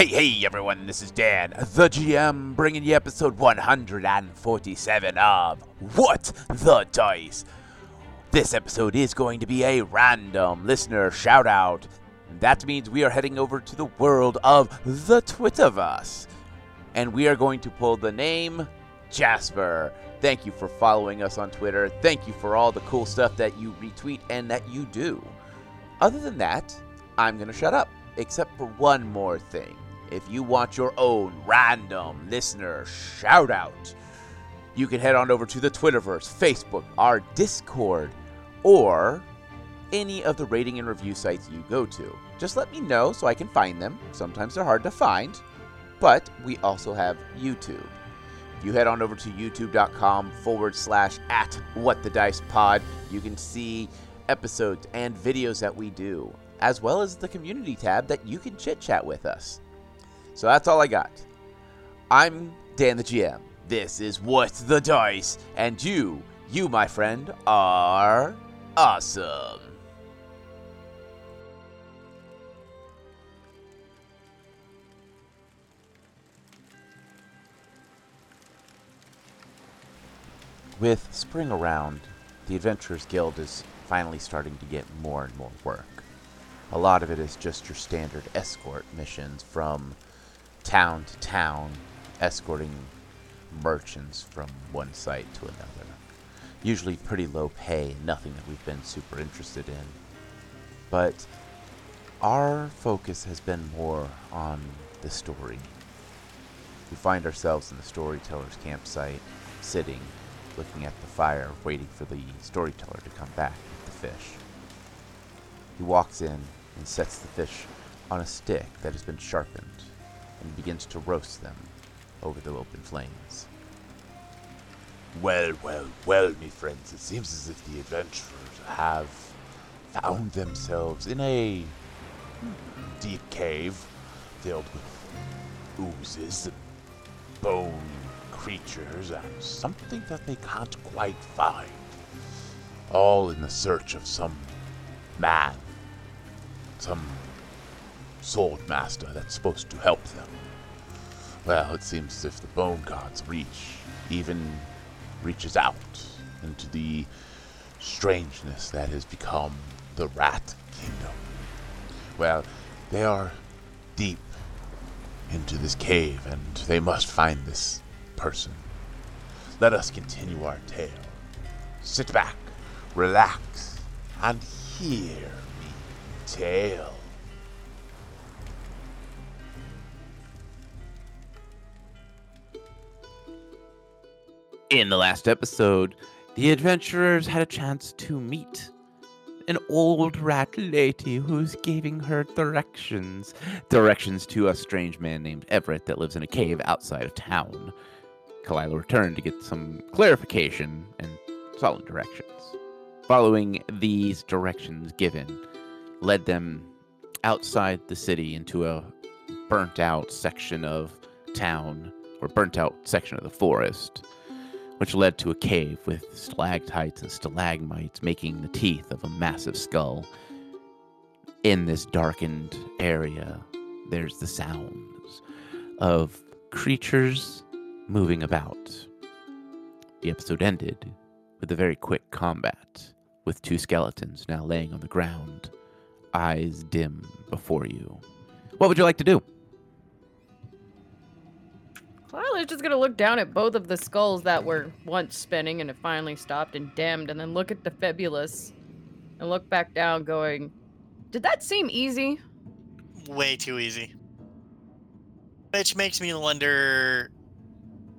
Hey, hey, everyone, this is Dan, the GM, bringing you episode 147 of What the Dice. This episode is going to be a random listener shout out. That means we are heading over to the world of the Twitterverse. And we are going to pull the name Jasper. Thank you for following us on Twitter. Thank you for all the cool stuff that you retweet and that you do. Other than that, I'm going to shut up, except for one more thing. If you want your own random listener shout out, you can head on over to the Twitterverse, Facebook, our Discord, or any of the rating and review sites you go to. Just let me know so I can find them. Sometimes they're hard to find, but we also have YouTube. If you head on over to youtube.com forward slash at what the dice pod, you can see episodes and videos that we do, as well as the community tab that you can chit chat with us. So that's all I got. I'm Dan the GM. This is What the Dice, and you, you, my friend, are awesome. With spring around, the Adventurers Guild is finally starting to get more and more work. A lot of it is just your standard escort missions from town to town, escorting merchants from one site to another. Usually pretty low pay, nothing that we've been super interested in. But our focus has been more on the story. We find ourselves in the storyteller's campsite, sitting, looking at the fire, waiting for the storyteller to come back with the fish. He walks in and sets the fish on a stick that has been sharpened and begins to roast them over the open flames. Well, well, well, me friends, it seems as if the adventurers have found themselves in a deep cave filled with oozes and bone creatures and something that they can't quite find. All in the search of some man, some sword master that's supposed to help them. Well, it seems as if the bone god's reach even reaches out into the strangeness that has become the rat kingdom. Well, they are deep into this cave and they must find this person. Let us continue our tale. Sit back, relax, and hear me tale. In the last episode, the adventurers had a chance to meet an old rat lady who's giving her directions. Directions to a strange man named Everett that lives in a cave outside of town. Kalila returned to get some clarification and solid directions. Following these directions given, led them outside the city into a burnt out section of town, or burnt out section of the forest which led to a cave with stalactites and stalagmites making the teeth of a massive skull. In this darkened area, there's the sounds of creatures moving about. The episode ended with a very quick combat, with two skeletons now laying on the ground, eyes dim before you. What would you like to do? Lila's just gonna look down at both of the skulls that were once spinning and it finally stopped and damned, and then look at Defibulus and look back down, going, Did that seem easy? Way too easy. Which makes me wonder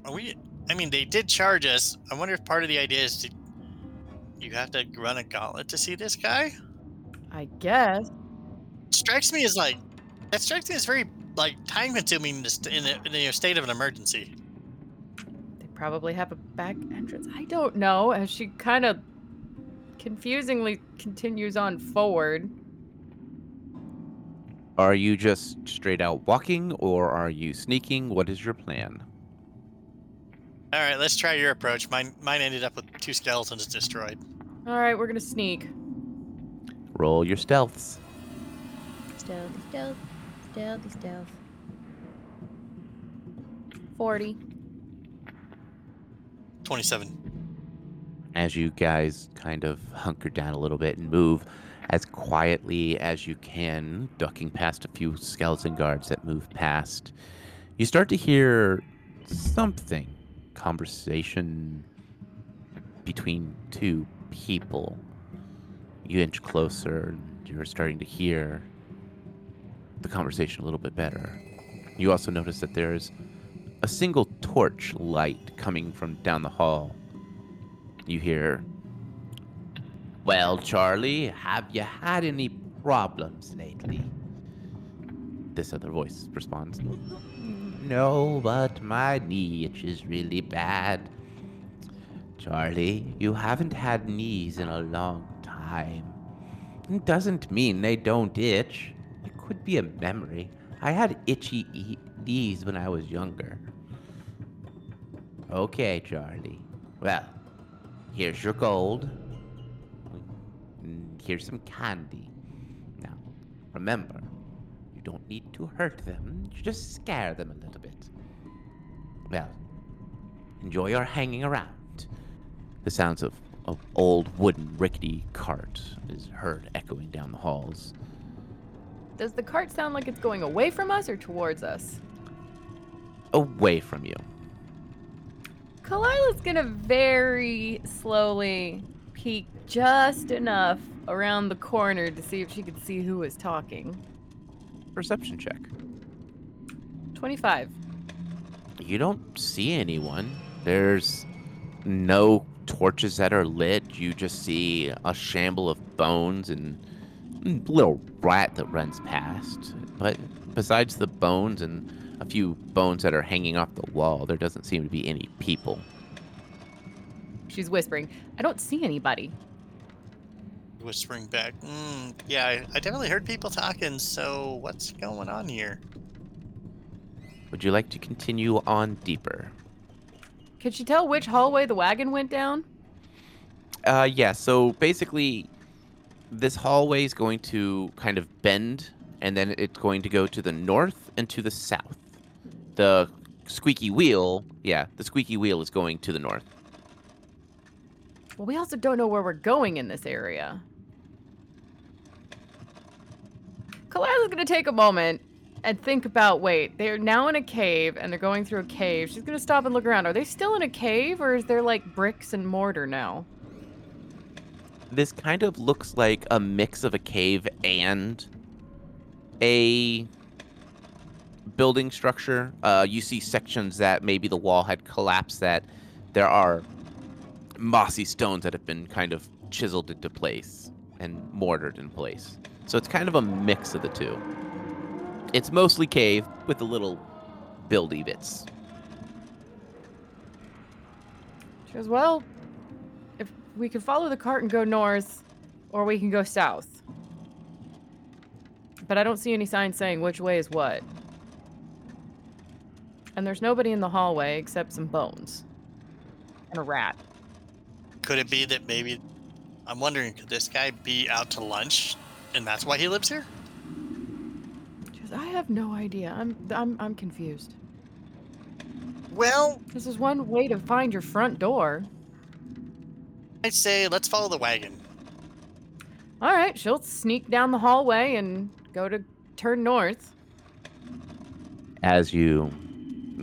are we I mean they did charge us. I wonder if part of the idea is to you have to run a gauntlet to see this guy? I guess. strikes me as like that strikes me as very like time consuming in, the- in, a, in a state of an emergency. They probably have a back entrance. I don't know. As she kind of confusingly continues on forward. Are you just straight out walking or are you sneaking? What is your plan? All right, let's try your approach. Mine, mine ended up with two skeletons destroyed. All right, we're gonna sneak. Roll your stealths. Stealthy, stealth, stealthy, stealth. Forty. Twenty-seven. as you guys kind of hunker down a little bit and move as quietly as you can, ducking past a few skeleton guards that move past, you start to hear something conversation between two people. You inch closer and you're starting to hear the conversation a little bit better. You also notice that there's a single torch light coming from down the hall you hear, Well, Charlie, have you had any problems lately? This other voice responds, No, but my knee itches really bad. Charlie, you haven't had knees in a long time. It doesn't mean they don't itch. It could be a memory. I had itchy e- knees when I was younger. Okay, Charlie. Well, Here's your gold. Mm, here's some candy. Now, remember, you don't need to hurt them, just scare them a little bit. Well, enjoy your hanging around. The sounds of of old wooden rickety cart is heard echoing down the halls. Does the cart sound like it's going away from us or towards us? Away from you. Kalila's gonna very slowly peek just enough around the corner to see if she could see who was talking. Perception check. 25. You don't see anyone. There's no torches that are lit. You just see a shamble of bones and a little rat that runs past. But besides the bones and a few bones that are hanging off the wall, there doesn't seem to be any people. She's whispering, I don't see anybody. Whispering back. Mm, yeah, I, I definitely heard people talking. So what's going on here? Would you like to continue on deeper? Could she tell which hallway the wagon went down? Uh, yeah. So basically, this hallway is going to kind of bend, and then it's going to go to the north and to the south. The squeaky wheel, yeah, the squeaky wheel is going to the north. Well, we also don't know where we're going in this area. Kalila's gonna take a moment and think about wait, they're now in a cave and they're going through a cave. She's gonna stop and look around. Are they still in a cave or is there like bricks and mortar now? This kind of looks like a mix of a cave and a building structure. Uh, you see sections that maybe the wall had collapsed. That there are mossy stones that have been kind of chiseled into place and mortared in place. So it's kind of a mix of the two. It's mostly cave with a little buildy bits. She goes, Well, if we can follow the cart and go north, or we can go south. But I don't see any signs saying which way is what. And there's nobody in the hallway except some bones. And a rat. Could it be that maybe I'm wondering could this guy be out to lunch and that's why he lives here? I have no idea. I'm I'm I'm confused. Well, This is one way to find your front door. I'd say let's follow the wagon. All right, she'll sneak down the hallway and go to turn north. As you,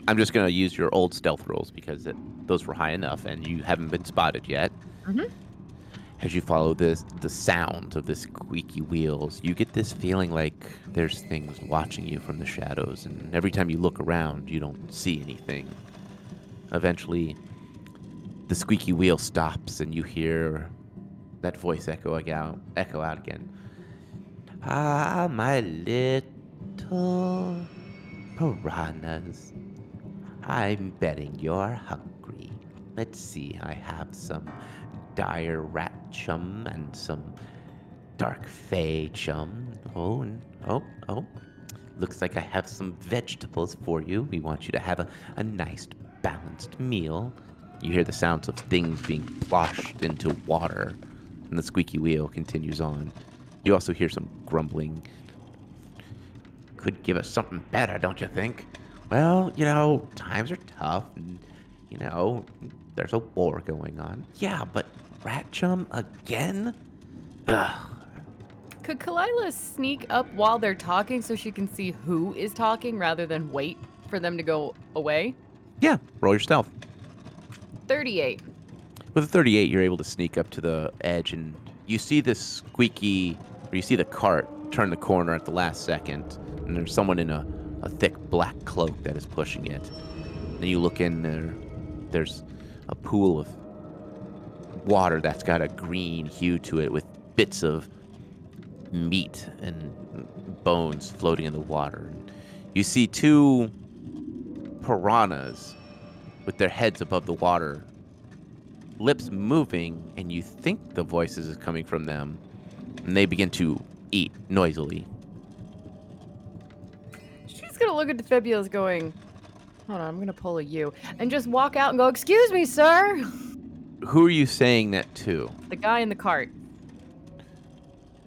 I'm just gonna use your old stealth rolls because it, those were high enough, and you haven't been spotted yet. Mhm. As you follow this, the sound of the squeaky wheels, you get this feeling like there's things watching you from the shadows, and every time you look around, you don't see anything. Eventually, the squeaky wheel stops, and you hear that voice echoing out, echo out again. Ah, my little piranhas. I'm betting you're hungry. Let's see, I have some dire rat chum and some dark fey chum. Oh, oh, oh, looks like I have some vegetables for you. We want you to have a, a nice, balanced meal. You hear the sounds of things being ploshed into water, and the squeaky wheel continues on. You also hear some grumbling. Could give us something better, don't you think? Well, you know, times are tough, and, you know, there's a war going on. Yeah, but rat chum again? Ugh. Could Kalila sneak up while they're talking so she can see who is talking rather than wait for them to go away? Yeah, roll your stealth. 38. With a 38, you're able to sneak up to the edge, and you see this squeaky, or you see the cart turn the corner at the last second, and there's someone in a, a thick black cloak that is pushing it. Then you look in there, there's a pool of water that's got a green hue to it with bits of meat and bones floating in the water. You see two piranhas with their heads above the water, lips moving, and you think the voices is coming from them, and they begin to eat noisily. She's gonna look at Defibulus going, hold on, I'm gonna pull a U, and just walk out and go, excuse me, sir. Who are you saying that to? The guy in the cart.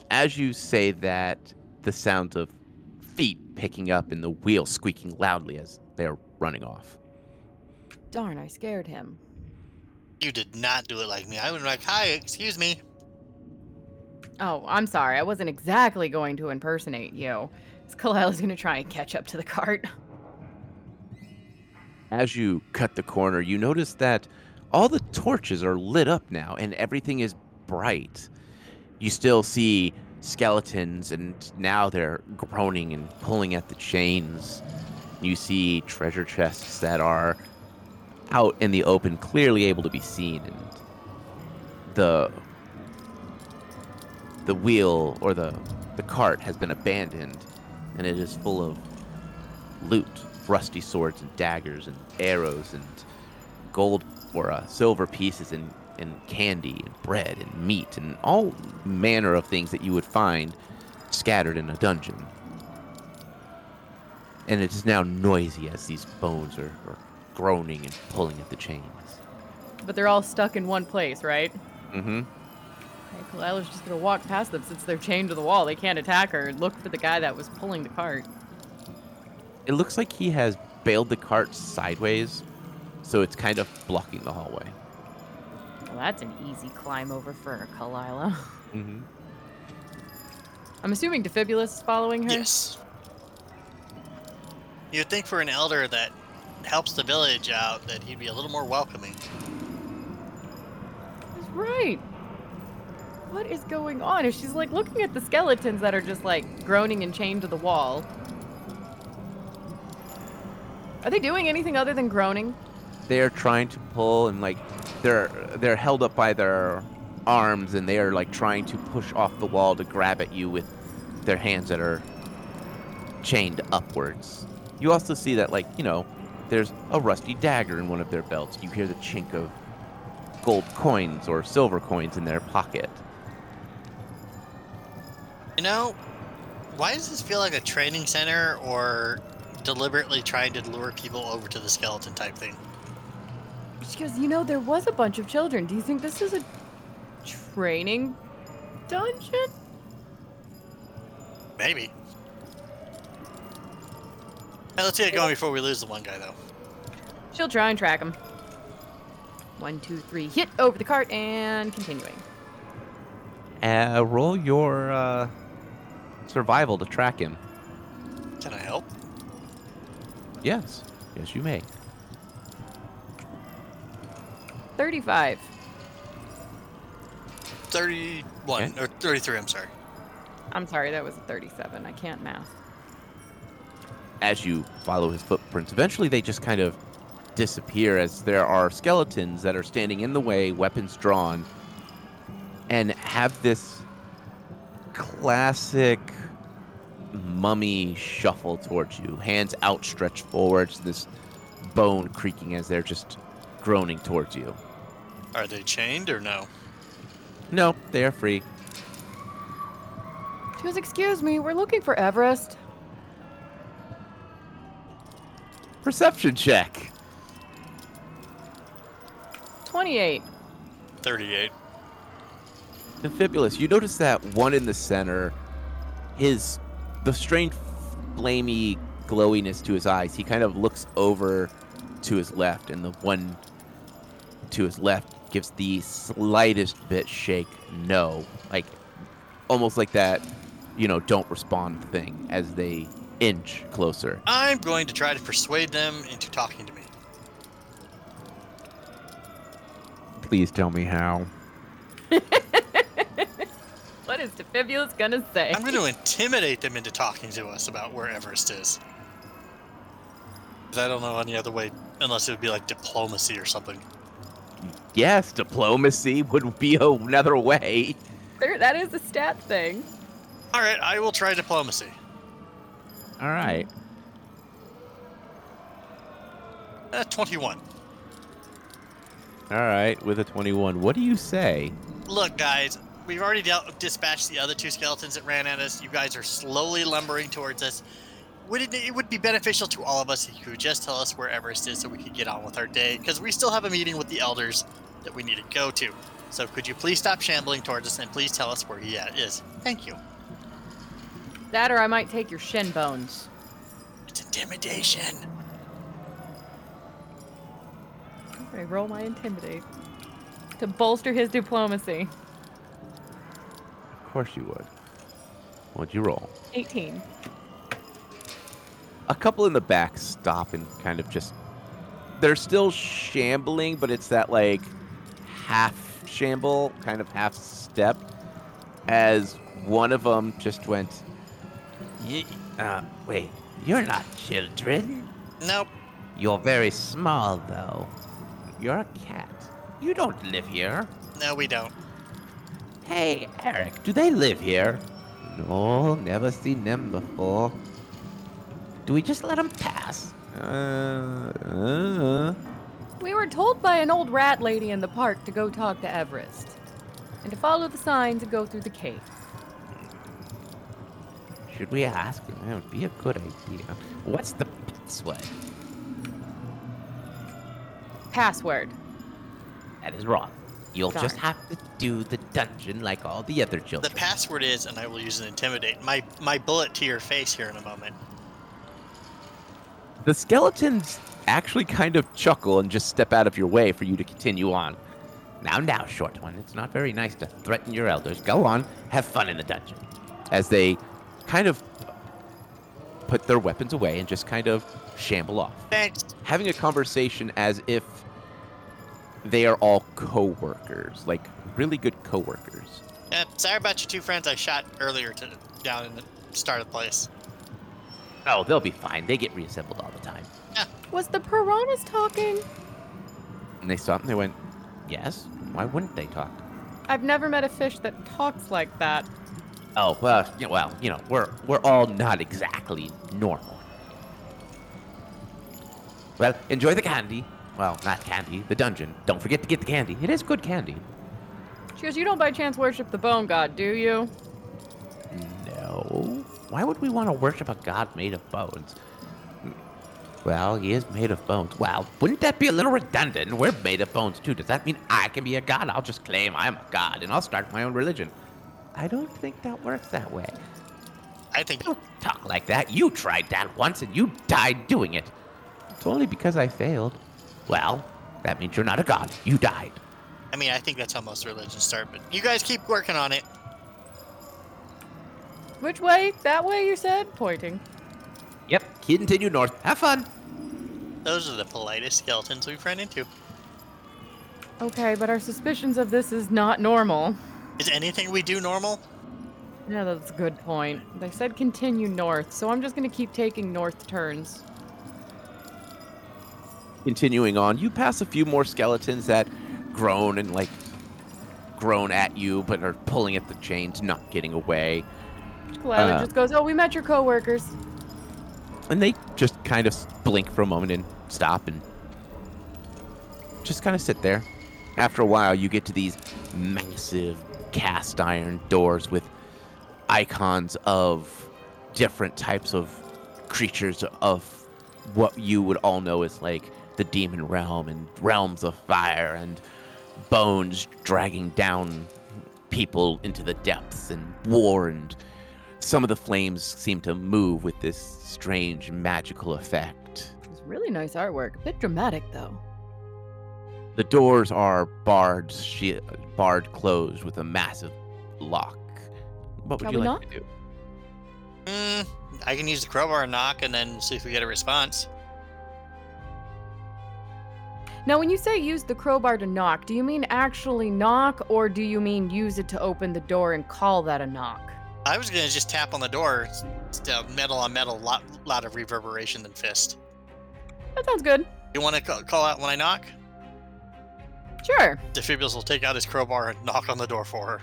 As you say that, the sounds of feet picking up and the wheel squeaking loudly as they're running off. Darn, I scared him. You did not do it like me. I would like, hi, excuse me. Oh, I'm sorry. I wasn't exactly going to impersonate you. Kalila's gonna try and catch up to the cart. As you cut the corner, you notice that all the torches are lit up now and everything is bright. You still see skeletons, and now they're groaning and pulling at the chains. You see treasure chests that are out in the open, clearly able to be seen, and the the wheel or the the cart has been abandoned, and it is full of loot, rusty swords and daggers and arrows and gold or uh, silver pieces and, and candy and bread and meat and all manner of things that you would find scattered in a dungeon. And it is now noisy as these bones are, are groaning and pulling at the chains. But they're all stuck in one place, right? Mm-hmm. Okay, Kalila's just gonna walk past them since they're chained to the wall. They can't attack her and look for the guy that was pulling the cart. It looks like he has bailed the cart sideways, so it's kind of blocking the hallway. Well, that's an easy climb over for Kalila. Mm-hmm. I'm assuming Defibulus is following her. Yes. You'd think for an elder that helps the village out that he'd be a little more welcoming. He's right. What is going on? If she's like looking at the skeletons that are just like groaning and chained to the wall. Are they doing anything other than groaning? They are trying to pull and like they're they're held up by their arms and they are like trying to push off the wall to grab at you with their hands that are chained upwards. You also see that like, you know, there's a rusty dagger in one of their belts. You hear the chink of gold coins or silver coins in their pocket. You know, why does this feel like a training center or deliberately trying to lure people over to the skeleton type thing? She goes, you know, there was a bunch of children. Do you think this is a training dungeon? Maybe. Hey, let's get it going before we lose the one guy, though. She'll try and track him. One, two, three, hit over the cart and continuing. Uh, roll your uh, survival to track him. Can I help? Yes. Yes, you may. 35. 31, Okay. or 33, I'm sorry. I'm sorry, that was a 37. I can't math. as you follow his footprints, eventually they just kind of disappear as there are skeletons that are standing in the way, weapons drawn, and have this classic mummy shuffle towards you, hands outstretched forwards, this bone creaking as they're just groaning towards you. Are they chained or no? No, they are free. She goes, excuse me, we're looking for Everist. perception check. 28. 38. Amphibulus, you notice that one in the center, his the strange flamey glowiness to his eyes. He kind of looks over to his left, and the one to his left gives the slightest bit shake no, like almost like that, you know, don't respond thing as they inch closer. I'm going to try to persuade them into talking to me. Please tell me how. What is Defibulus gonna say? I'm going to intimidate them into talking to us about where Everist is. 'Cause I don't know any other way, unless it would be like diplomacy or something. Yes, diplomacy would be another way. There, that is a stat thing. All right, I will try diplomacy. All right. Uh, 21. All right, with a 21. What do you say? Look, guys, we've already dealt, dispatched the other two skeletons that ran at us. You guys are slowly lumbering towards us. Would it, it would be beneficial to all of us if you could just tell us where Everist is so we could get on with our day, because we still have a meeting with the elders that we need to go to. So could you please stop shambling towards us and please tell us where he at- is? Thank you. That or I might take your shin bones. It's intimidation. Okay, roll my intimidate. To bolster his diplomacy. Of course you would. What'd you roll? 18. A couple in the back stop and kind of just. They're still shambling, but it's that like half shamble, kind of half step, as one of them just went. Uh, wait, you're not children. Nope. You're very small, though. You're a cat. You don't live here. No, we don't. Hey, Eric, do they live here? No, never seen them before. Do we just let them pass? Uh, uh. We were told by an old rat lady in the park to go talk to Everist. And to follow the signs and go through the cave. Should we ask? That would be a good idea. What's the password? Password. That is wrong. You'll just have to do the dungeon like all the other children. The password is, and I will use an intimidate. My my bullet to your face here in a moment. The skeletons actually kind of chuckle and just step out of your way for you to continue on. Now, now, short one. It's not very nice to threaten your elders. Go on, have fun in the dungeon. As they kind of put their weapons away and just kind of shamble off, Thanks. having a conversation as if they are all co-workers, like really good co-workers. Yeah, sorry about your two friends I shot earlier to down in the start of the place. Oh, they'll be fine. They get reassembled all the time. Was the piranhas talking? And they stopped and they went, "Yes. Why wouldn't they talk?" I've never met a fish that talks like that. Oh well, yeah, well, you know, we're we're all not exactly normal. Well, enjoy the candy. Well, not candy, the dungeon. Don't forget to get the candy. It is good candy. She goes, You don't by chance worship the bone god, do you? No. Why would we want to worship a god made of bones? Well, he is made of bones. Well, wouldn't that be a little redundant? We're made of bones too. Does that mean I can be a god? I'll just claim I'm a god and I'll start my own religion. I don't think that works that way. I think Don't talk like that. You tried that once and you died doing it. It's only because I failed. Well, that means you're not a god. You died. I mean I think that's how most religions start, but you guys keep working on it. Which way? That way, you said? Pointing. Yep. Continue north. Have fun. Those are the politest skeletons we've run into. Okay, but our suspicions of this is not normal. Is anything we do normal? Yeah, that's a good point. They said continue north, so I'm just gonna keep taking north turns. Continuing on, you pass a few more skeletons that groan and like groan at you, but are pulling at the chains, not getting away. Lila Uh. just goes, Oh, we met your coworkers. And they just kind of blink for a moment and stop and just kind of sit there. After a while, you get to these massive cast iron doors with icons of different types of creatures of what you would all know as like the demon realm and realms of fire and bones dragging down people into the depths and war and some of the flames seem to move with this strange magical effect. It's really nice artwork. A bit dramatic though. The doors are barred, shi barred closed with a massive lock. What would Shall you like knock? to do? Mm, I can use the crowbar and knock and then see if we get a response. Now, when you say use the crowbar to knock, do you mean actually knock, or do you mean use it to open the door and call that a knock? I was gonna just tap on the door. It's, it's, uh, metal on metal, lot lot of reverberation than fist. That sounds good. You want to call, call out when I knock? Sure. Defibulus will take out his crowbar and knock on the door for her.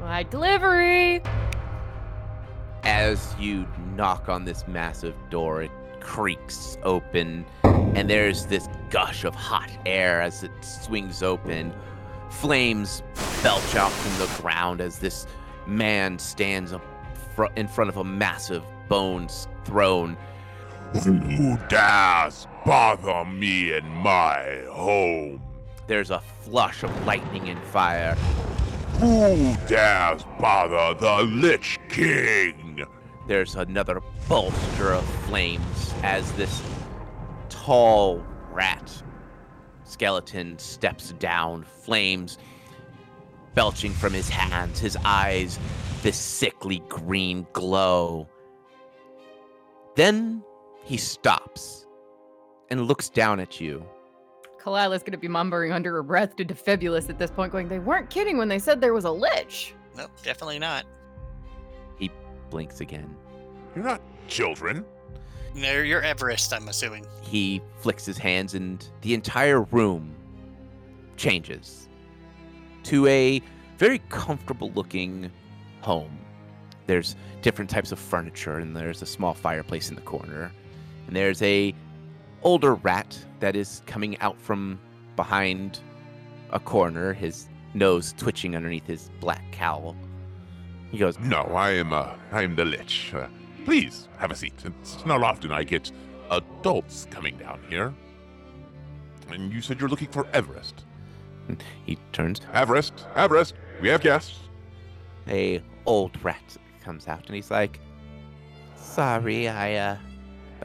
My delivery. As you knock on this massive door, it creaks open, and there's this gush of hot air as it swings open. Flames belch out from the ground as this man stands up fr- in front of a massive bones throne. Who dares bother me in my home? There's a flush of lightning and fire. Who dares bother the Lich King? There's another bolster of flames as this tall rat skeleton steps down, flames belching from his hands, his eyes, this sickly green glow. Then he stops and looks down at you. Kalila's gonna be mumbling under her breath to Defibulus at this point, going, They weren't kidding when they said there was a lich. Nope, definitely not. He blinks again. You're not children. No, you're Everist, I'm assuming. he flicks his hands and the entire room changes to a very comfortable looking home there's different types of furniture and there's a small fireplace in the corner and there's a older rat that is coming out from behind a corner his nose twitching underneath his black cowl he goes No, I am. Uh, I am the Lich. Uh, please have a seat. It's not often I get adults coming down here. And you said you're looking for Everist. He turns Everist, Everist, we have guests. a old rat comes out and he's like sorry i uh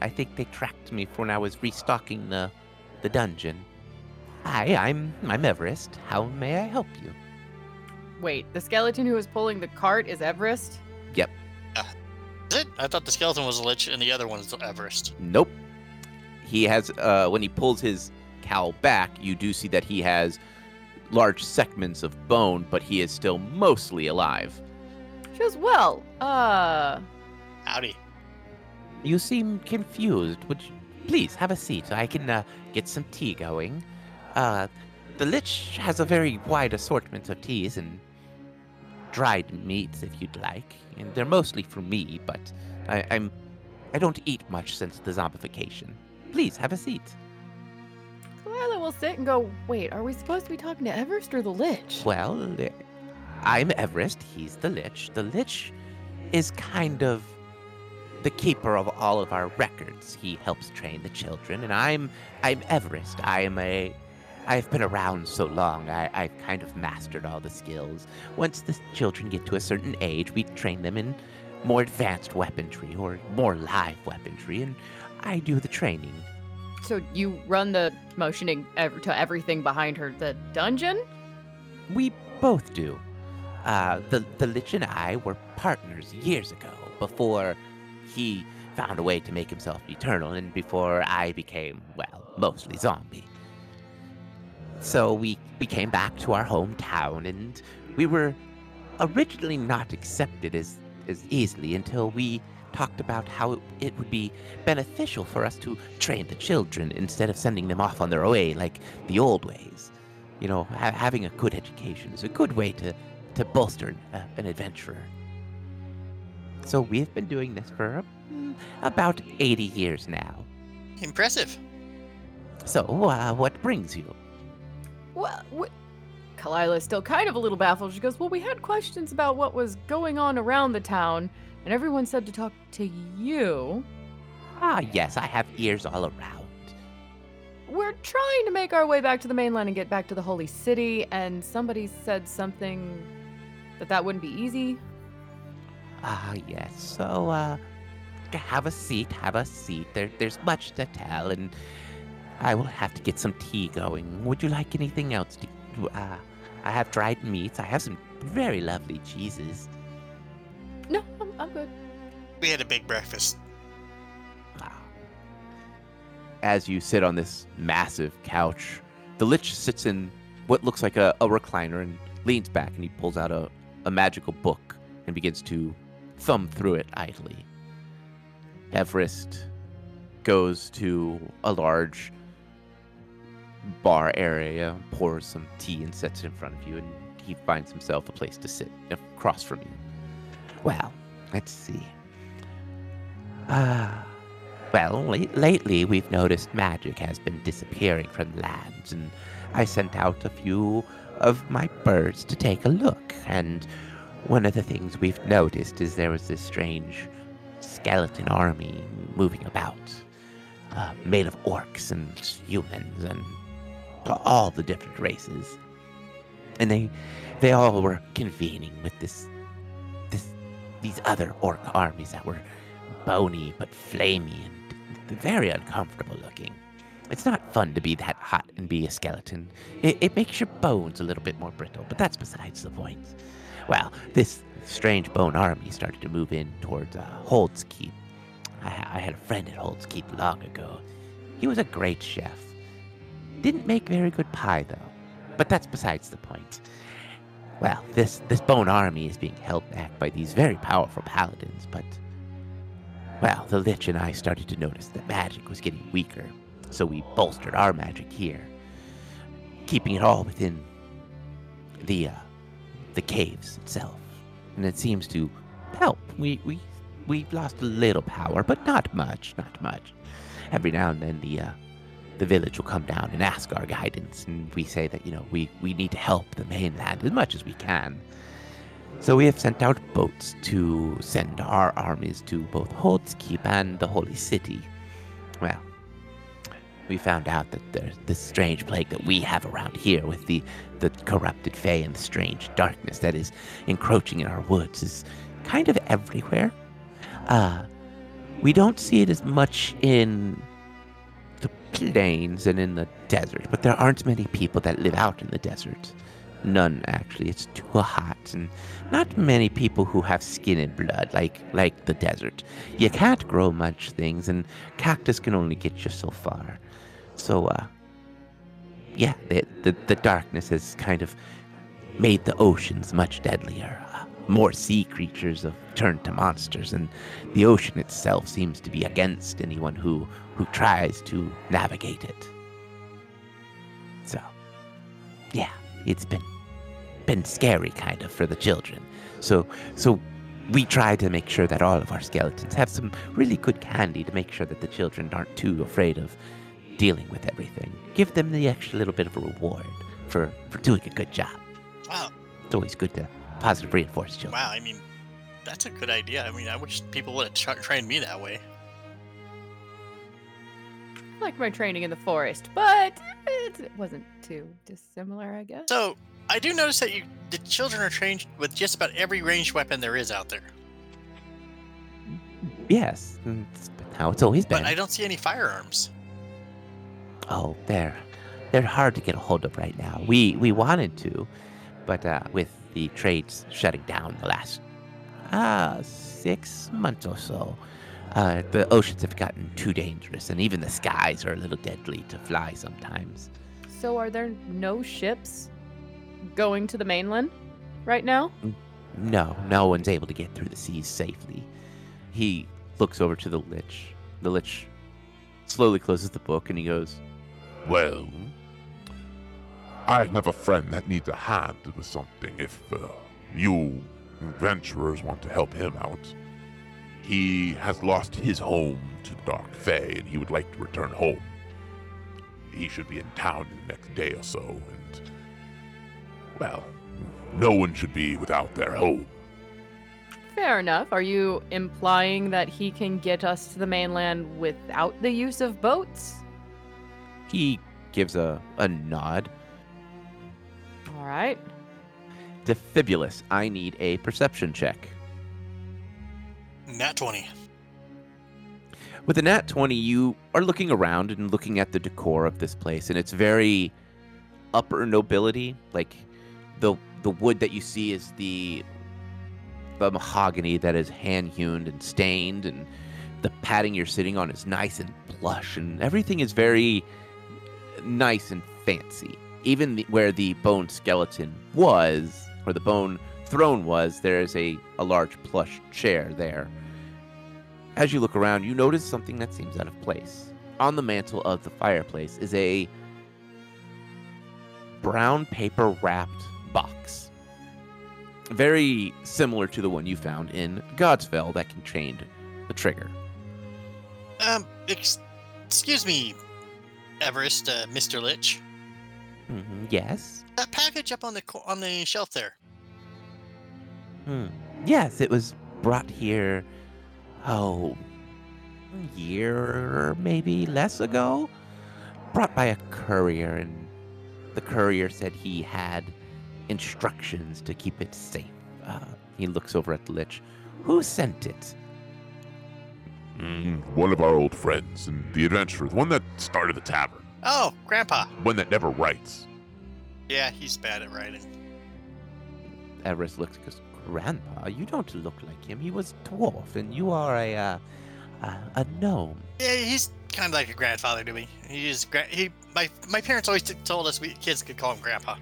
i think they tracked me for when i was restocking the the dungeon hi i'm i'm everist how may i help you Wait, the skeleton who was pulling the cart is Everist? Yep. Is it? I thought the skeleton was a lich and the other one's Everist. nope he has uh when he pulls his cowl back you do see that he has large segments of bone but he is still mostly alive She goes, Well, uh. Howdy. You seem confused. Would you please have a seat? I can uh, get some tea going. Uh, the Lich has a very wide assortment of teas and dried meats, if you'd like. And they're mostly for me, but I, I'm I don't eat much since the zombification. Please have a seat. Will sit and go, Wait, are we supposed to be talking to Everist or the Lich? Well, I'm Everist. He's the Lich. The Lich is kind of the keeper of all of our records. He helps train the children, and I'm I'm Everist. I am a I've been around so long. I, I've kind of mastered all the skills. Once the children get to a certain age, we train them in more advanced weaponry or more live weaponry, and I do the training. So you run the motioning ev- to everything behind her, the dungeon? We both do. Uh, the the Lich and I were partners years ago, before he found a way to make himself eternal, and before I became well, mostly zombie. So we we came back to our hometown, and we were originally not accepted as as easily until we talked about how it, it would be beneficial for us to train the children instead of sending them off on their way like the old ways. You know, ha- having a good education is a good way to, to bolster an, uh, an adventurer. So we've been doing this for mm, about 80 years now. Impressive. So, uh, what brings you? Well, wh- Kalila is still kind of a little baffled. She goes, Well, we had questions about what was going on around the town, and everyone said to talk to you. Ah, yes, I have ears all around. We're trying to make our way back to the mainland and get back to the holy city, and somebody said something that that wouldn't be easy. Ah, yes. So, uh, have a seat, have a seat. There, there's much to tell, and I will have to get some tea going. Would you like anything else? To, uh, I have dried meats. I have some very lovely cheeses. No, I'm, I'm good. We had a big breakfast. Wow. As you sit on this massive couch, the Lich sits in what looks like a, a recliner and leans back and he pulls out a, a magical book and begins to thumb through it idly. Everist goes to a large bar area, pours some tea and sets it in front of you, and he finds himself a place to sit across from you. Well, let's see. Ah. well, la- lately we've noticed magic has been disappearing from lands, and I sent out a few of my birds to take a look. And one of the things we've noticed is there was this strange skeleton army moving about, uh, made of orcs and humans and all the different races. And they, they all were convening with this, this, these other orc armies that were bony but flamey and very uncomfortable looking. It's not fun to be that hot and be a skeleton. It, it makes your bones a little bit more brittle, but that's besides the point. Well, this strange bone army started to move in towards uh. I, I had a friend at Keep long ago. He was a great chef. Didn't make very good pie, though. But that's besides the point. Well, this, this bone army is being held back by these very powerful paladins, but well, the Lich and I started to notice that magic was getting weaker, so we bolstered our magic here, keeping it all within the uh, the caves itself, and it seems to help. We we we've lost a little power, but not much, not much. Every now and then, the uh, the village will come down and ask our guidance, and we say that you know we we need to help the mainland as much as we can. So we have sent out boats to send our armies to both Hold's and the Holy City. Well, we found out that there's this strange plague that we have around here with the, the corrupted Fae and the strange darkness that is encroaching in our woods is kind of everywhere. Uh, we don't see it as much in plains and in the desert, but there aren't many people that live out in the desert. None, actually. It's too hot, and not many people who have skin and blood like like the desert. You can't grow much things, and cactus can only get you so far. So, uh, yeah, the the, the darkness has kind of made the oceans much deadlier. Uh, more sea creatures have turned to monsters, and the ocean itself seems to be against anyone who who tries to navigate it. So, yeah, it's been been scary kind of for the children. So so we try to make sure that all of our skeletons have some really good candy to make sure that the children aren't too afraid of dealing with everything. Give them the extra little bit of a reward for for doing a good job. Wow. It's always good to positive reinforce children. Wow. I mean, that's a good idea. I mean, I wish people would have tra- trained me that way. I liked my training in the forest, but it, it wasn't too dissimilar, I guess. So I do notice that you, the children are trained with just about every ranged weapon there is out there, Yes, it's how it's always been. but I don't see any firearms. Oh, they're they're hard to get a hold of right now. We we wanted to, but uh, with the trades shutting down the last ah six months or so, uh, the oceans have gotten too dangerous, and even the skies are a little deadly to fly sometimes. So, are there no ships going to the mainland right now? No, no one's able to get through the seas safely. He looks over to the lich. The lich slowly closes the book, and he goes, Well, I have a friend that needs a hand with something if uh, you adventurers want to help him out. He has lost his home to the Dark Fae and he would like to return home. He should be in town in the next day or so, and well, no one should be without their home. Fair enough. Are you implying that he can get us to the mainland without the use of boats? He gives a, a nod. All right. Defibulus, I need a perception check. Nat 20. With a nat 20, you are looking around and looking at the decor of this place, and it's very upper nobility. Like the the wood that you see is the the mahogany that is hand hewn and stained, and the padding you're sitting on is nice and plush, and everything is very nice and fancy. Even the, where the bone skeleton was, or the bone throne was, there is a, a large plush chair there. As you look around, you notice something that seems out of place. On the mantle of the fireplace is a brown paper wrapped box. Very similar to the one you found in Godsfell that contained the trigger. Um, ex- excuse me, Everist, uh, Mr. Lich. Mhm, Yes? That package up on the co- on the shelf there. Hmm. Yes, it was brought here, oh, a year maybe less ago. Brought by a courier, and the courier said he had instructions to keep it safe. Uh, he looks over at the Lich. Who sent it? Mm, one of our old friends and the adventurer, the one that started the tavern, Oh, Grandpa. one that never writes. Yeah, he's bad at writing. Everist looks and goes, Grandpa, you don't look like him. He was dwarf, and you are a, uh, a, a gnome. Yeah, he's kind of like a grandfather to me. He's gra- he. My my parents always t- told us we kids could call him Grandpa.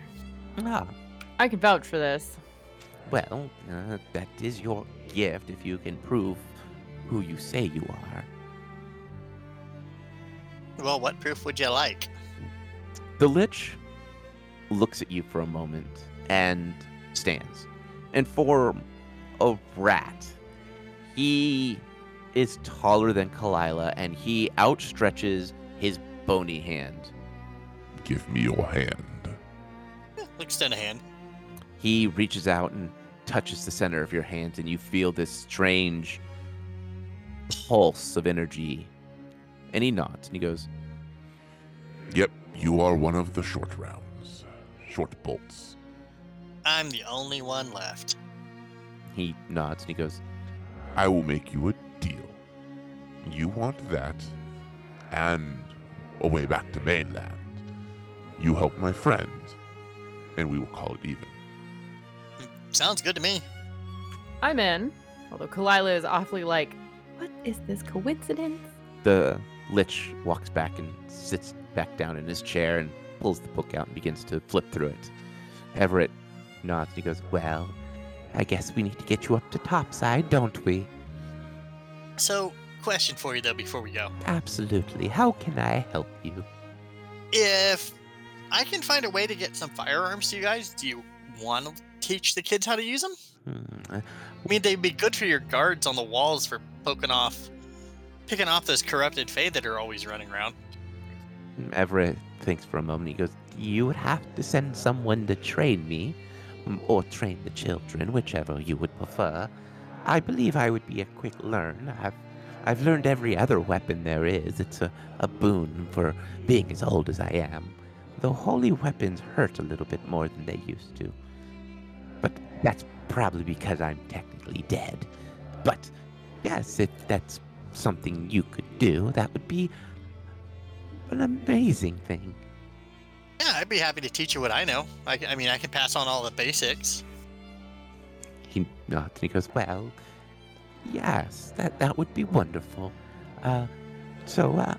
Ah, I can vouch for this. Well, uh, that is your gift if you can prove who you say you are. Well, what proof would you like? The Lich looks at you for a moment and stands. And for a rat, he is taller than Kalila and he outstretches his bony hand. Give me your hand. Extend a hand. He reaches out and touches the center of your hand, and you feel this strange pulse of energy. And he nods and he goes, Yep, you are one of the short rounds. Short bolts. I'm the only one left. he nods and he goes, I will make you a deal. You want that, and a way back to mainland. You help my friend, and we will call it even. Sounds good to me. I'm in. Although Kalila is awfully like, what is this coincidence? The Lich walks back and sits back down in his chair and pulls the book out and begins to flip through it. Everist nods and he goes, Well, I guess we need to get you up to topside, don't we? So, question for you though before we go. Absolutely. How can I help you? If I can find a way to get some firearms to you guys, do you want to teach the kids how to use them? Hmm. I mean, they'd be good for your guards on the walls for poking off, picking off those corrupted Fae that are always running around. Everist thinks for a moment. He goes, You would have to send someone to train me, or train the children, whichever you would prefer. I believe I would be a quick learn. I've, I've learned every other weapon there is. It's a, a boon for being as old as I am. Though holy weapons hurt a little bit more than they used to. But that's probably because I'm technically dead. But yes, if that's something you could do, that would be an amazing thing. Yeah, I'd be happy to teach you what I know. I, I mean, I can pass on all the basics. He nods and he goes, Well, yes, that, that would be wonderful. Uh, so, uh,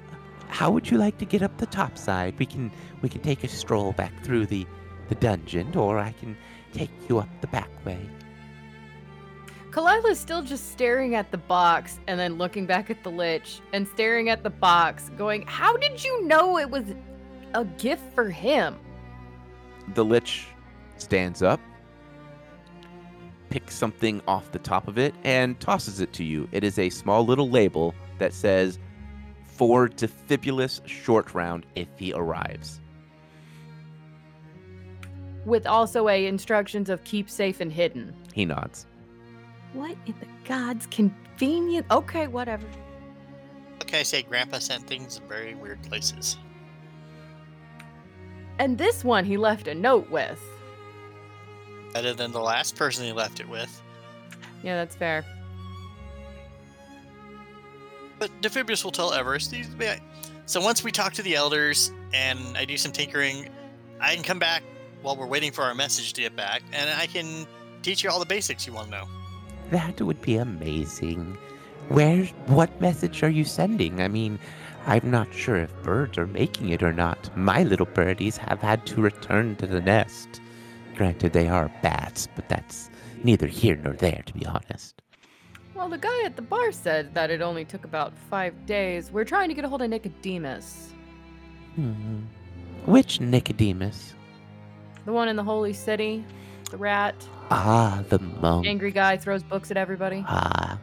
how would you like to get up the top side? We can we can take a stroll back through the, the dungeon, or I can take you up the back way. Kalila's still just staring at the box and then looking back at the Lich and staring at the box, going, How did you know it was a gift for him? The Lich stands up, picks something off the top of it, and tosses it to you. It is a small little label that says, For Defibulus Short Round if he arrives. With also a instructions of keep safe and hidden. He nods. What in the gods convenient? Okay, whatever. Okay, I say? Grandpa sent things in very weird places. And this one he left a note with. Better than the last person he left it with. Yeah, that's fair. But Defibulus will tell Everist. These, so once we talk to the elders and I do some tinkering, I can come back while we're waiting for our message to get back, and I can teach you all the basics you want to know. That would be amazing. Where, what message are you sending? I mean, I'm not sure if birds are making it or not. My little birdies have had to return to the nest. Granted, they are bats, but that's neither here nor there, to be honest. Well, the guy at the bar said that it only took about five days. We're trying to get a hold of Nicodemus. Hmm. Which Nicodemus? The one in the holy city. The rat. Ah, the monk. Angry guy throws books at everybody. Ah,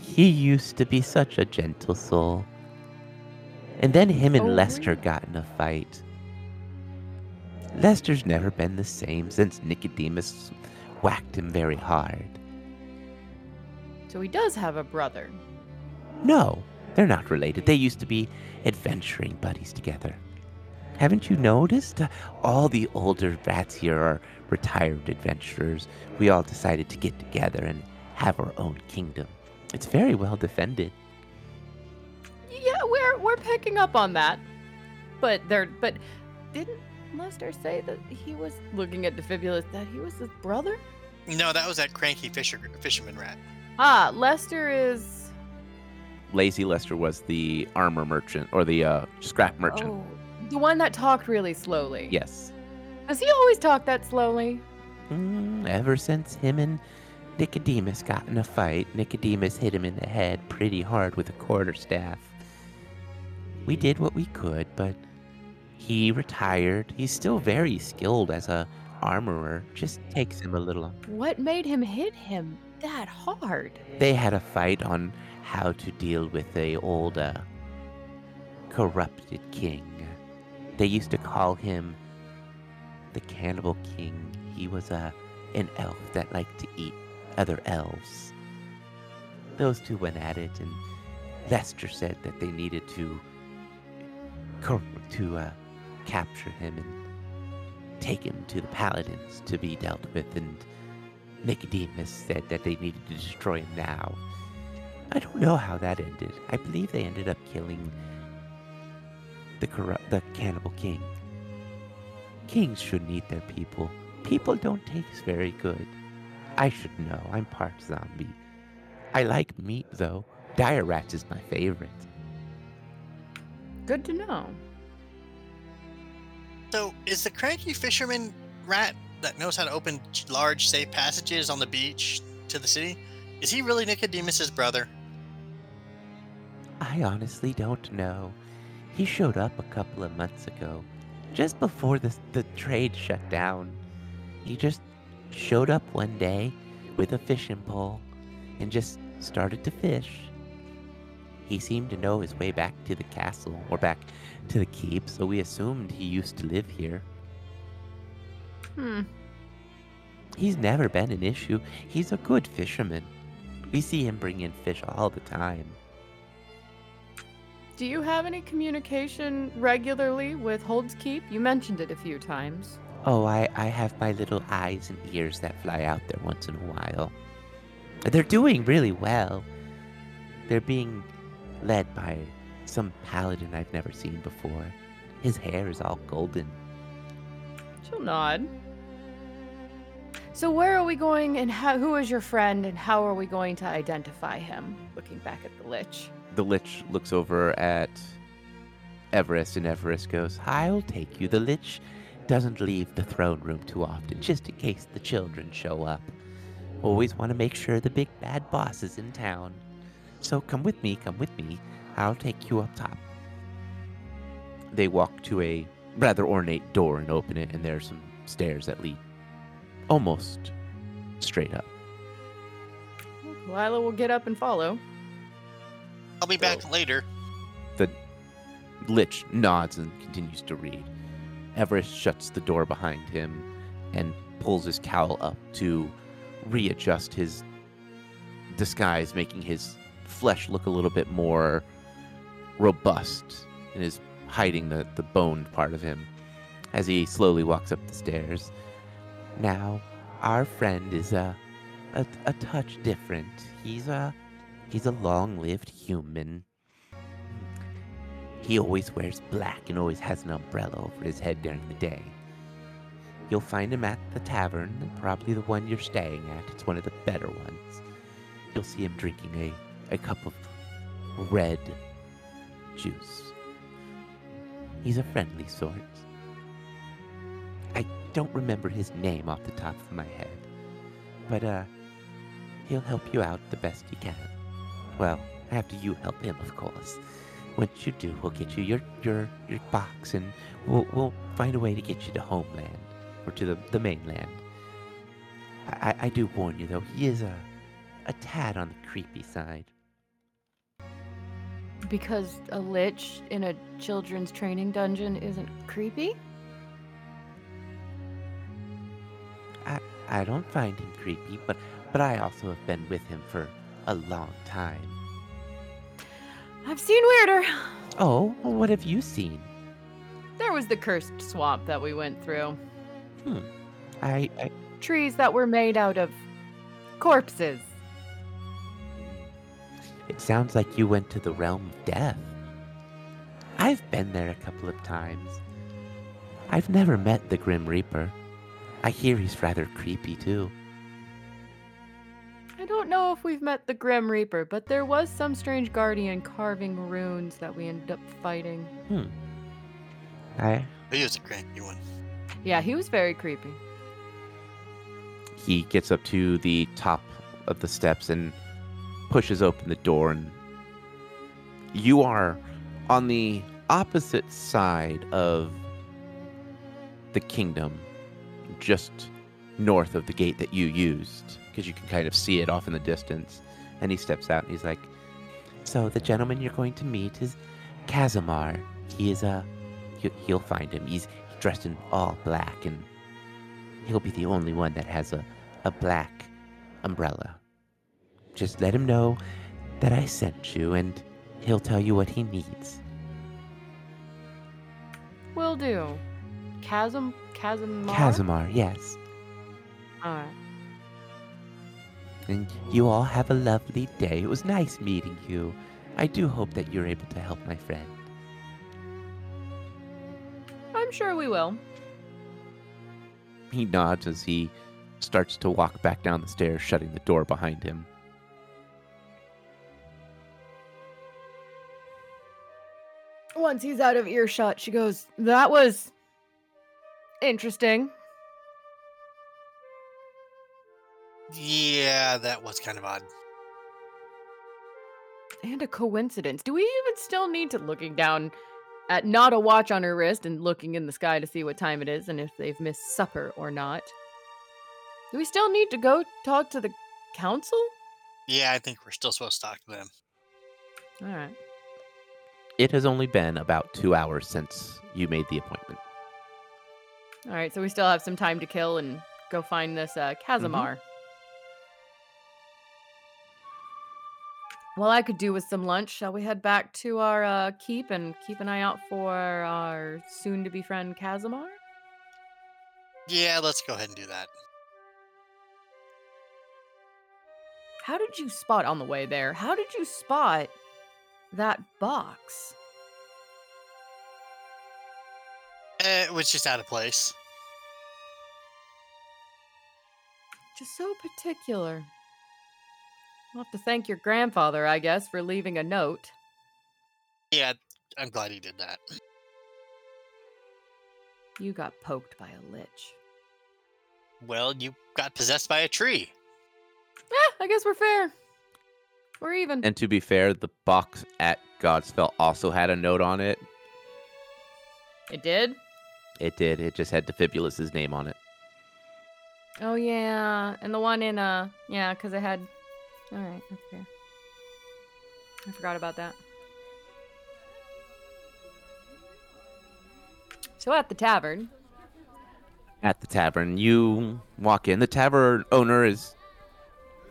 he used to be such a gentle soul. And then him and Oh, Lester really? got in a fight. Lester's never been the same since Nicodemus whacked him very hard. So he does have a brother. No, they're not related. They used to be adventuring buddies together. Haven't you noticed? Uh, All the older rats here are retired adventurers. We all decided to get together and have our own kingdom. It's very well defended. Yeah, we're we're picking up on that. But they're but didn't Lester say that he was looking at Defibulus that he was his brother? No, that was that cranky fisher, fisherman rat. Ah, Lester is Lazy Lester was the armor merchant or the uh, scrap merchant. oh, the one that talked really slowly. Yes. Does he always talk that slowly? Mm, ever since him and Nicodemus got in a fight, Nicodemus hit him in the head pretty hard with a quarterstaff. We did what we could, but he retired. He's still very skilled as a armorer. Just takes him a little. What made him hit him that hard? They had a fight on how to deal with a old uh, corrupted king. They used to call him the Cannibal King. He was a an elf that liked to eat other elves. Those two went at it, and Lester said that they needed to to uh, capture him and take him to the paladins to be dealt with, and Nicodemus said that they needed to destroy him now. I don't know how that ended. I believe they ended up killing the corrupt, the cannibal king. Kings shouldn't eat their people. People don't taste very good. I should know. I'm part zombie. I like meat though. Dire rat is my favorite. Good to know. So, is the cranky fisherman rat that knows how to open large, safe passages on the beach to the city? Is he really Nicodemus's brother? I honestly don't know. He showed up a couple of months ago, just before the, the trade shut down. He just showed up one day with a fishing pole and just started to fish. He seemed to know his way back to the castle or back to the keep, so we assumed he used to live here. Hmm. He's never been an issue. He's a good fisherman. We see him bring in fish all the time. Do you have any communication regularly with Hold's Keep? You mentioned it a few times. Oh, I, I have my little eyes and ears that fly out there once in a while. They're doing really well. They're being led by some paladin I've never seen before. His hair is all golden. She'll nod. So where are we going and how, who is your friend and how are we going to identify him? Looking back at the Lich. The Lich looks over at Everist, and Everist goes, I'll take you. The Lich doesn't leave the throne room too often, just in case the children show up. Always want to make sure the big bad boss is in town. So come with me, come with me. I'll take you up top. They walk to a rather ornate door and open it, and there are some stairs that lead almost straight up. Lila will get up and follow. I'll be back later. The Lich nods and continues to read. Everist shuts the door behind him and pulls his cowl up to readjust his disguise, making his flesh look a little bit more robust and is hiding the, the boned part of him as he slowly walks up the stairs. Now, our friend is a, a, a touch different. He's a he's a long-lived human. He always wears black and always has an umbrella over his head during the day. You'll find him at the tavern, probably the one you're staying at. It's one of the better ones. You'll see him drinking a, a cup of red juice. He's a friendly sort. I don't remember his name off the top of my head, but uh, he'll help you out the best he can. Well, after you help him, of course. Once you do, we'll get you your your your box, and we'll we'll find a way to get you to homeland or to the the mainland. I, I do warn you though, he is a a tad on the creepy side. Because a lich in a children's training dungeon isn't creepy? I I don't find him creepy, but but I also have been with him for a long time. I've seen weirder. Oh, well, what have you seen? There was the cursed swamp that we went through. Hmm. I, I Trees that were made out of corpses. It sounds like you went to the realm of death. I've been there a couple of times. I've never met the Grim Reaper. I hear he's rather creepy too. I don't know if we've met the Grim Reaper, but there was some strange guardian carving runes that we ended up fighting. Hmm. I He was a cranky one. Yeah, he was very creepy. he gets up to the top of the steps and pushes open the door and you are on the opposite side of the kingdom just north of the gate that you used because you can kind of see it off in the distance and he steps out and he's like so the gentleman you're going to meet is Kazamar. He is a he, he'll find him. He's dressed in all black and he'll be the only one that has a, a black umbrella. Just let him know that I sent you, and he'll tell you what he needs. Will do. Chasm, chasm. Kazamar, yes. Alright. And you all have a lovely day. It was nice meeting you. I do hope that you're able to help my friend. I'm sure we will. He nods as he starts to walk back down the stairs, shutting the door behind him. Once he's out of earshot, she goes, That was interesting. Yeah, that was kind of odd. And a coincidence. Do we even still need to looking down at not a watch on her wrist and looking in the sky to see what time it is and if they've missed supper or not? Do we still need to go talk to the council? Yeah, I think we're still supposed to talk to them. All right. It has only been about two hours since you made the appointment. All right, so we still have some time to kill and go find this uh, Kazamar. Well, I could do with some lunch. Shall we head back to our uh, keep and keep an eye out for our soon-to-be friend Kazamar? Yeah, let's go ahead and do that. How did you spot on the way there? How did you spot that box? It was just out of place. Just so particular. I'll have to thank your grandfather, I guess, for leaving a note. Yeah, I'm glad he did that. You got poked by a lich. Well, you got possessed by a tree. Eh, I guess we're fair. We're even. And to be fair, the box at Godspell also had a note on it. it did? It did. It just had Defibulus's name on it. Oh yeah, and the one in uh yeah, cuz it had All right, that's fair. I forgot about that. So at the tavern, At the tavern, you walk in. The tavern owner is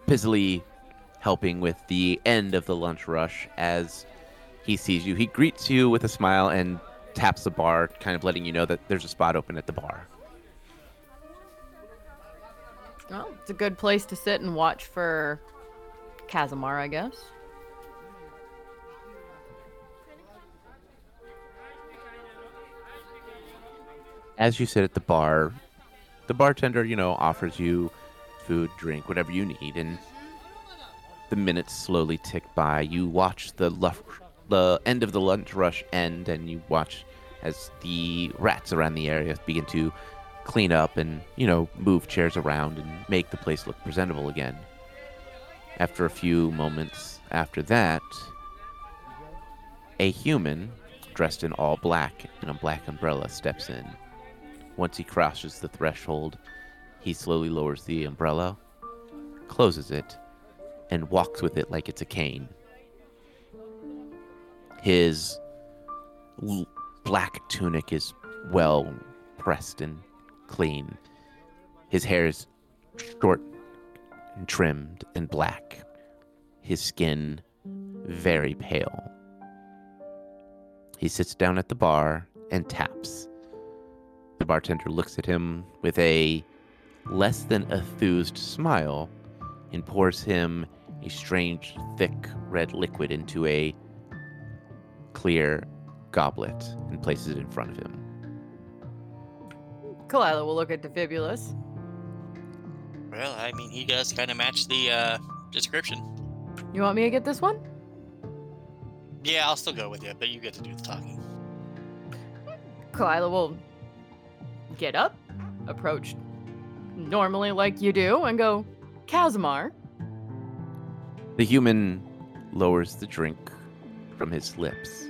busily helping with the end of the lunch rush as he sees you. He greets you with a smile and taps the bar, kind of letting you know that there's a spot open at the bar. Well, it's a good place to sit and watch for Kazamar, I guess. As you sit at the bar, the bartender, you know, offers you food, drink, whatever you need, and the minutes slowly tick by. You watch the the end of the lunch rush end, and you watch as the rats around the area begin to clean up and you know move chairs around and make the place look presentable again. After a few moments after that, a human dressed in all black and a black umbrella steps in. Once he crosses the threshold, he slowly lowers the umbrella, closes it, and walks with it like it's a cane. His black tunic is well pressed and clean. His hair is short and trimmed and black. His skin very pale. He sits down at the bar and taps. The bartender looks at him with a less than enthused smile and pours him a strange, thick red liquid into a clear goblet and places it in front of him. Kalila will look at Defibulus. Well, I mean, he does kind of match the uh, description. You want me to get this one? Yeah, I'll still go with you, but you get to do the talking. Kalila will get up, approach normally like you do, and go, Kazamar. The human lowers the drink from his lips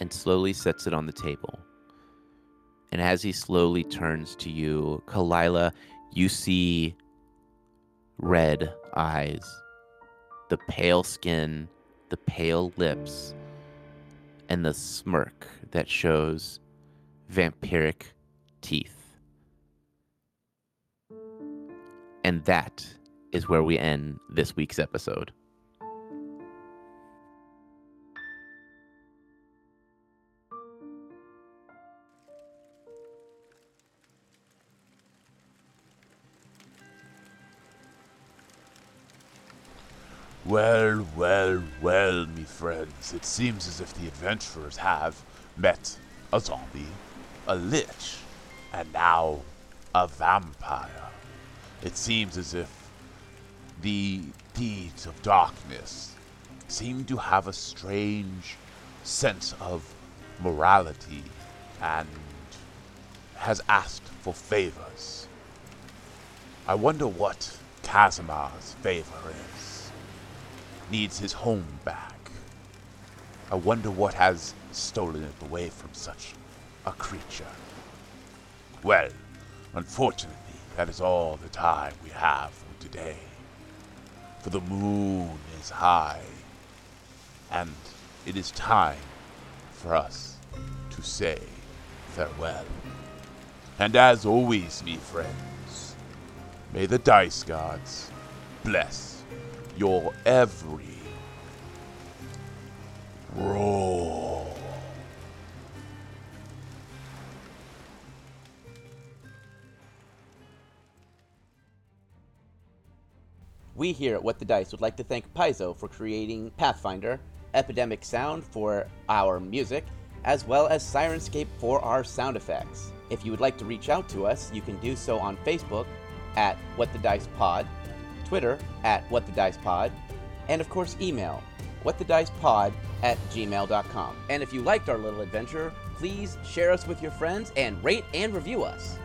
and slowly sets it on the table. And as he slowly turns to you, Kalila, you see red eyes, the pale skin, the pale lips, and the smirk that shows vampiric teeth. And that is where we end this week's episode. Well, well, well, me friends, it seems as if the adventurers have met a zombie, a lich, and now a vampire. It seems as if the deeds of darkness seem to have a strange sense of morality and has asked for favors. I wonder what Kazamar's favor is needs his home back. I wonder what has stolen it away from such a creature. Well, unfortunately, that is all the time we have for today. For the moon is high, and it is time for us to say farewell. And as always, me friends, may the dice gods bless your every roll. We here at What the Dice would like to thank Paizo for creating Pathfinder, Epidemic Sound for our music, as well as Syrinscape for our sound effects. If you would like to reach out to us, you can do so on Facebook at What the Dice Pod, Twitter at What the Dice Pod, and of course email whatthedicepod at gmail.com. And if you liked our little adventure, please share us with your friends and rate and review us.